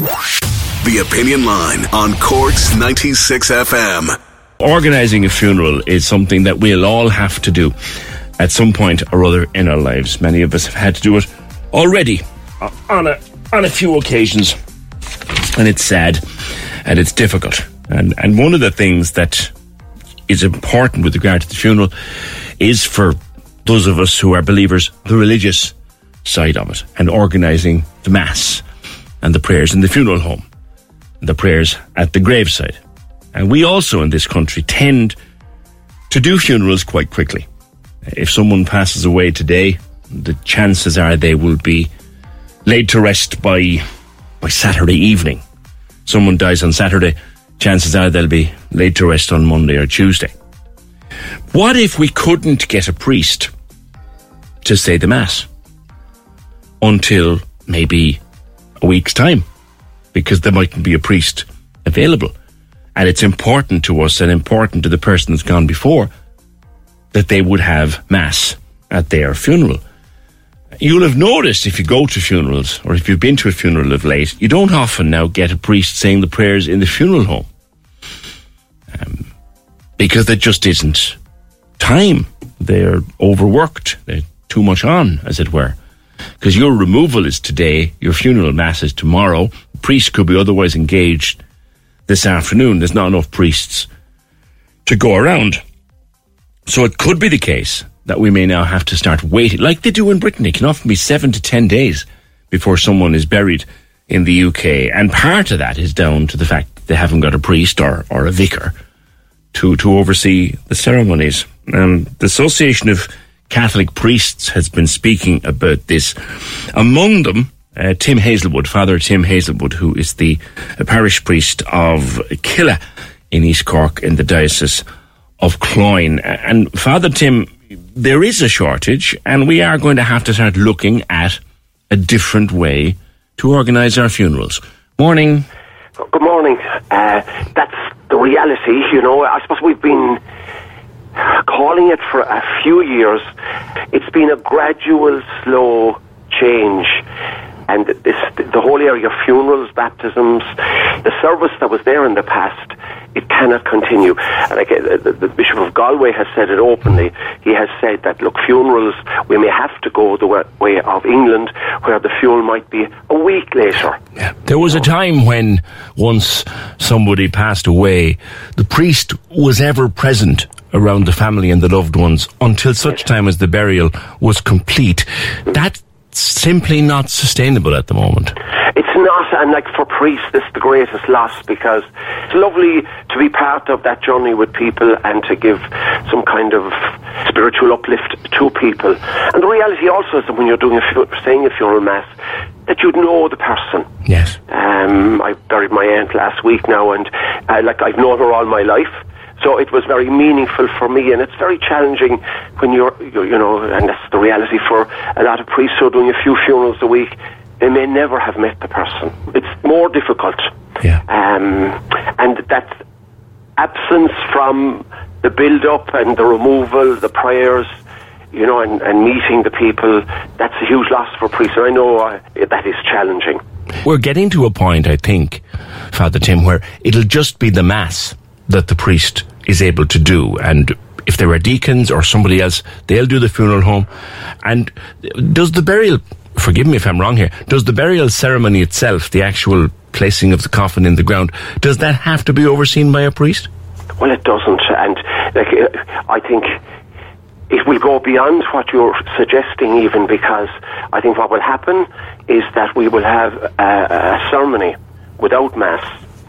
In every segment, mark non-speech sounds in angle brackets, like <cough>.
The Opinion Line on Cork's 96 FM. Organising a funeral is something that we'll all have to do at some point or other in our lives. Many of us have had to do it already uh, on a, on a few occasions. And it's sad and it's difficult. And, and one of the things that is important with regard to the funeral is for those of us who are believers, the religious side of it and organising the Mass and the prayers in the funeral home the prayers at the graveside. And we also in this country tend to do funerals quite quickly. If someone passes away today, the chances are they will be laid to rest by by Saturday evening. Someone dies on Saturday, chances are they'll be laid to rest on Monday or Tuesday. What if we couldn't get a priest to say the Mass until maybe a week's time? because there mightn't be a priest available. And it's important to us and important to the person that's gone before that they would have Mass at their funeral. You'll have noticed if you go to funerals or if you've been to a funeral of late, you don't often now get a priest saying the prayers in the funeral home. Um, because there just isn't time. They're overworked. They're too much on, as it were. Because your removal is today, your funeral mass is tomorrow. Priests could be otherwise engaged this afternoon. There's not enough priests to go around. So it could be the case that we may now have to start waiting, like they do in Britain. It can often be seven to ten days before someone is buried in the UK. And part of that is down to the fact that they haven't got a priest or, or a vicar to, to oversee the ceremonies. Um, the Association of Catholic priests has been speaking about this. Among them, uh, Tim Hazelwood, Father Tim Hazelwood, who is the uh, parish priest of Killeagh in East Cork in the Diocese of Cloyne. And Father Tim, there is a shortage, and we are going to have to start looking at a different way to organise our funerals. Morning. Good morning. Uh, that's the reality, you know. I suppose we've been calling it for a few years. It's been a gradual, slow change. And this, the whole area of funerals, baptisms, the service that was there in the past, it cannot continue. And the, the Bishop of Galway has said it openly. He has said that, look, funerals, we may have to go the way of England, where the funeral might be a week later. Yeah. There was a time when, once somebody passed away, the priest was ever present around the family and the loved ones until such time as the burial was complete. That's simply not sustainable at the moment. It's not, and like for priests, this is the greatest loss because it's lovely to be part of that journey with people and to give some kind of spiritual uplift to people. And the reality also is that when you're doing a saying a funeral mass, that you'd know the person. Yes. Um, I buried my aunt last week now, and uh, like I've known her all my life. So it was very meaningful for me, and it's very challenging when you're, you're, you know, and that's the reality for a lot of priests who are doing a few funerals a week. They may never have met the person. It's more difficult. Yeah. Um, and that absence from the build-up and the removal, the prayers, you know, and, and meeting the people, that's a huge loss for priests. And I know uh, that is challenging. We're getting to a point, I think, Father Tim, where it'll just be the Mass that the priest is able to do. And if there are deacons or somebody else, they'll do the funeral home. And does the burial, forgive me if I'm wrong here, does the burial ceremony itself, the actual placing of the coffin in the ground, does that have to be overseen by a priest? Well, it doesn't. And like, uh, I think it will go beyond what you're suggesting, even because I think what will happen is that we will have a, a ceremony without mass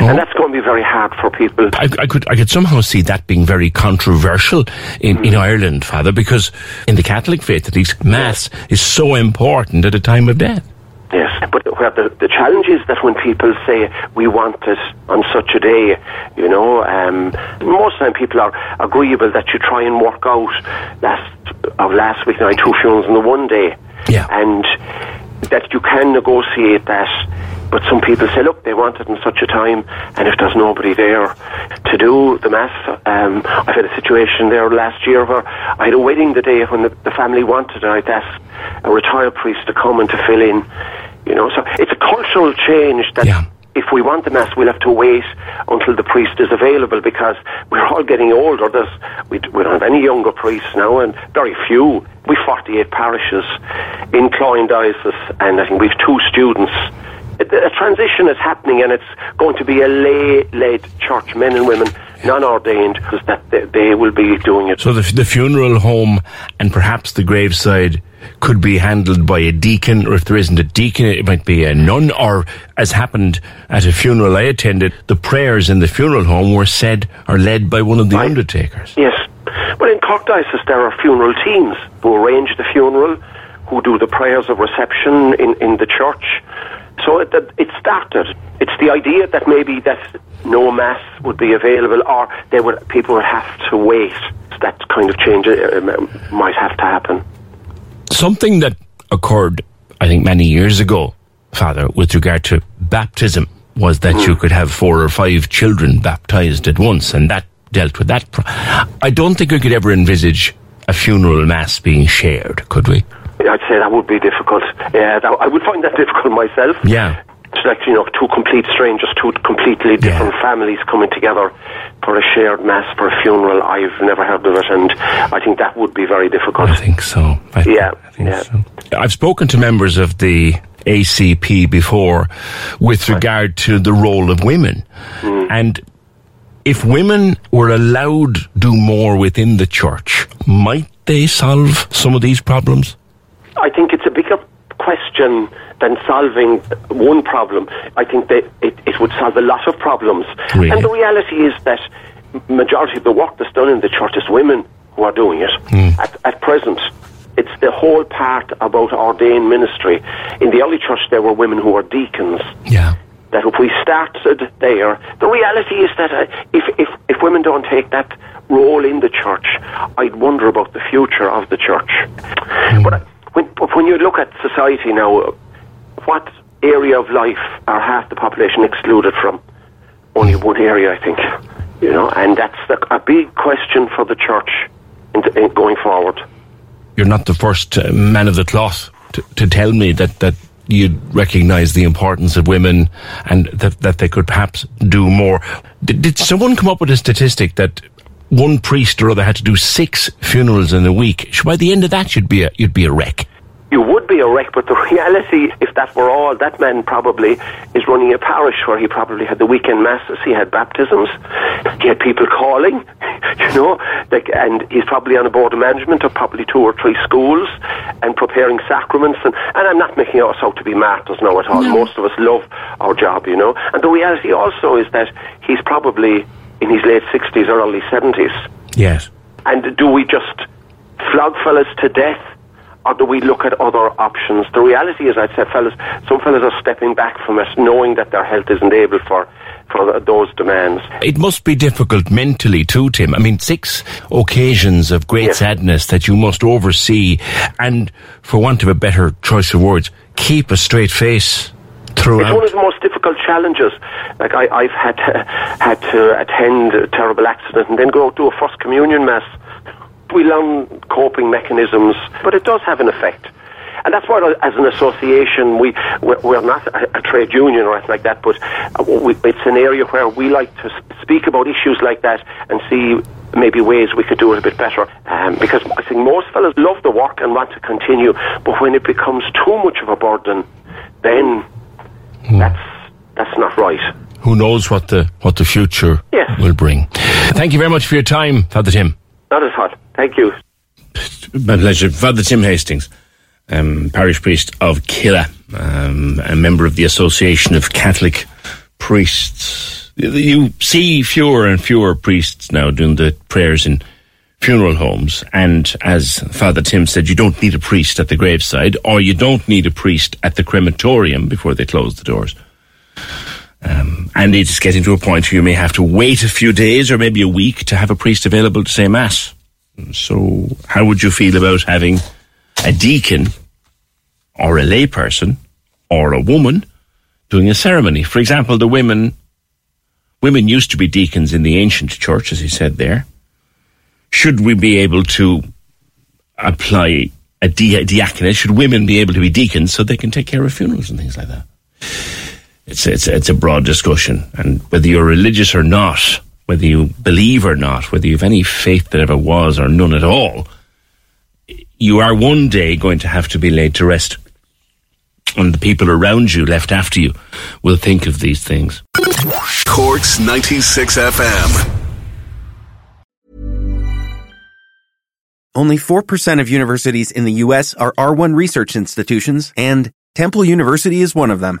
Oh. And that's going to be very hard for people. I, I, could I could somehow see that being very controversial in, mm. in Ireland, Father, because in the Catholic faith, at least, Mass is so important at a time of death. Yes, but where the, the challenge is that when people say we want it on such a day, you know, um, most of the time people are agreeable that you try and work out last of last week night two funerals in the one day, yeah, and that you can negotiate that but some people say, look, they want it in such a time, and if there's nobody there to do the mass, um, I've had a situation there last year where I had a wedding the day when the, the family wanted it. I'd asked a retired priest to come and to fill in. You know, so it's a cultural change that Yeah. if we want the mass, we'll have to wait until the priest is available because we're all getting older. There's, we, we don't have any younger priests now, and very few. We've 48 parishes in Cloyne Diocese, and I think we've two students. A, transition is happening, and it's going to be a lay-led church, men and women, non-ordained, because that they, they will be doing it. So the, the funeral home and perhaps the graveside could be handled by a deacon, or if there isn't a deacon, it might be a nun, or as happened at a funeral I attended, the prayers in the funeral home were said or led by one of the Right. undertakers. Yes. Well, in Cork Diocese, there are funeral teams who arrange the funeral, who do the prayers of reception in, in the church. So it, it started. It's the idea that maybe that no mass would be available, or they would people would have to wait. That kind of change uh, um, might have to happen. Something that occurred, I think, many years ago, Father, with regard to baptism, was that you could have four or five children baptized at once, and that dealt with that. I don't think we could ever envisage a funeral mass being shared, could we? Say that would be difficult. Yeah, that, I would find that <laughs> difficult myself. Yeah. It's like, you know, two complete strangers, two completely different families coming together for a shared mass for a funeral. I've never heard of it, and I think that would be very difficult. I think so. I thi- Yeah, I think yeah. so. I've spoken to members of the ACP before with regard to the role of women. Hmm. And if women were allowed to do more within the church, might they solve some of these problems? I think it's a bigger question than solving one problem. I think that it, it would solve a lot of problems. Really? And the reality is that majority of the work that's done in the church is women who are doing it at, at present. It's the whole part about ordained ministry. In the early church, there were women who were deacons. Yeah. That if we started there, the reality is that uh, if, if, if women don't take that role in the church, I'd wonder about the future of the church. But uh, but you look at society now, what area of life are half the population excluded from? Only one area, I think. You know, and that's the, a big question for the church in, in going forward. You're not the first uh, man of the cloth to, to tell me that, that you'd recognise the importance of women and that, that they could perhaps do more. Did, did someone come up with a statistic that one priest or other had to do six funerals in a week? By the end of that, you'd be a, you'd be a wreck. You would be a wreck, but the <laughs> reality, if that were all, that man probably is running a parish where he probably had the weekend masses, he had baptisms, he had people calling, <laughs> you know, like, and he's probably on a board of management of probably two or three schools and preparing sacraments. And, and I'm not making us out to be martyrs now at all. Most of us love our job, you know. And the reality also is that he's probably in his late 60s or early 70s. Yes. And do we just flog fellas to death? Uh, or do we look at other options? The reality is, I'd say, fellas, some fellas are stepping back from it, knowing that their health isn't able for, for those demands. It must be difficult mentally too, Tim. I mean, six occasions of great Yes. sadness that you must oversee and, for want of a better choice of words, keep a straight face through. It's one of the most difficult challenges. Like I, I've had to, had to attend a terrible accident and then go to a first communion mass. We learn coping mechanisms, but it does have an effect. And that's why, as an association, we we're, not a, trade union or anything like that. But uh, it's an area where we like to speak about issues like that and see maybe ways we could do it a bit better. Um, because I think most fellows love the work and want to continue, but when it becomes too much of a burden, then that's that's not right. Who knows what the what the future Yes. will bring? Thank you very much for your time, Father Tim. Not at all. Thank you. My pleasure, Father Tim Hastings, um, parish priest of Killeagh, um, a member of the Association of Catholic Priests. You see fewer and fewer priests now doing the prayers in funeral homes, and as Father Tim said, you don't need a priest at the graveside, or you don't need a priest at the crematorium before they close the doors. Um, and it's getting to a point where you may have to wait a few days or maybe a week to have a priest available to say mass. So, how would you feel about having a deacon or a layperson or a woman doing a ceremony? For example, the women women used to be deacons in the ancient church, as he said there. Should we be able to apply a dia- diaconate? Should women be able to be deacons so they can take care of funerals and things like that? It's, it's, it's a broad discussion. And whether you're religious or not, whether you believe or not, whether you have any faith that ever was or none at all, you are one day going to have to be laid to rest. And the people around you, left after you, will think of these things. Corks 96 FM. Only 4% of universities in the U.S. are R1 research institutions, and Temple University is one of them.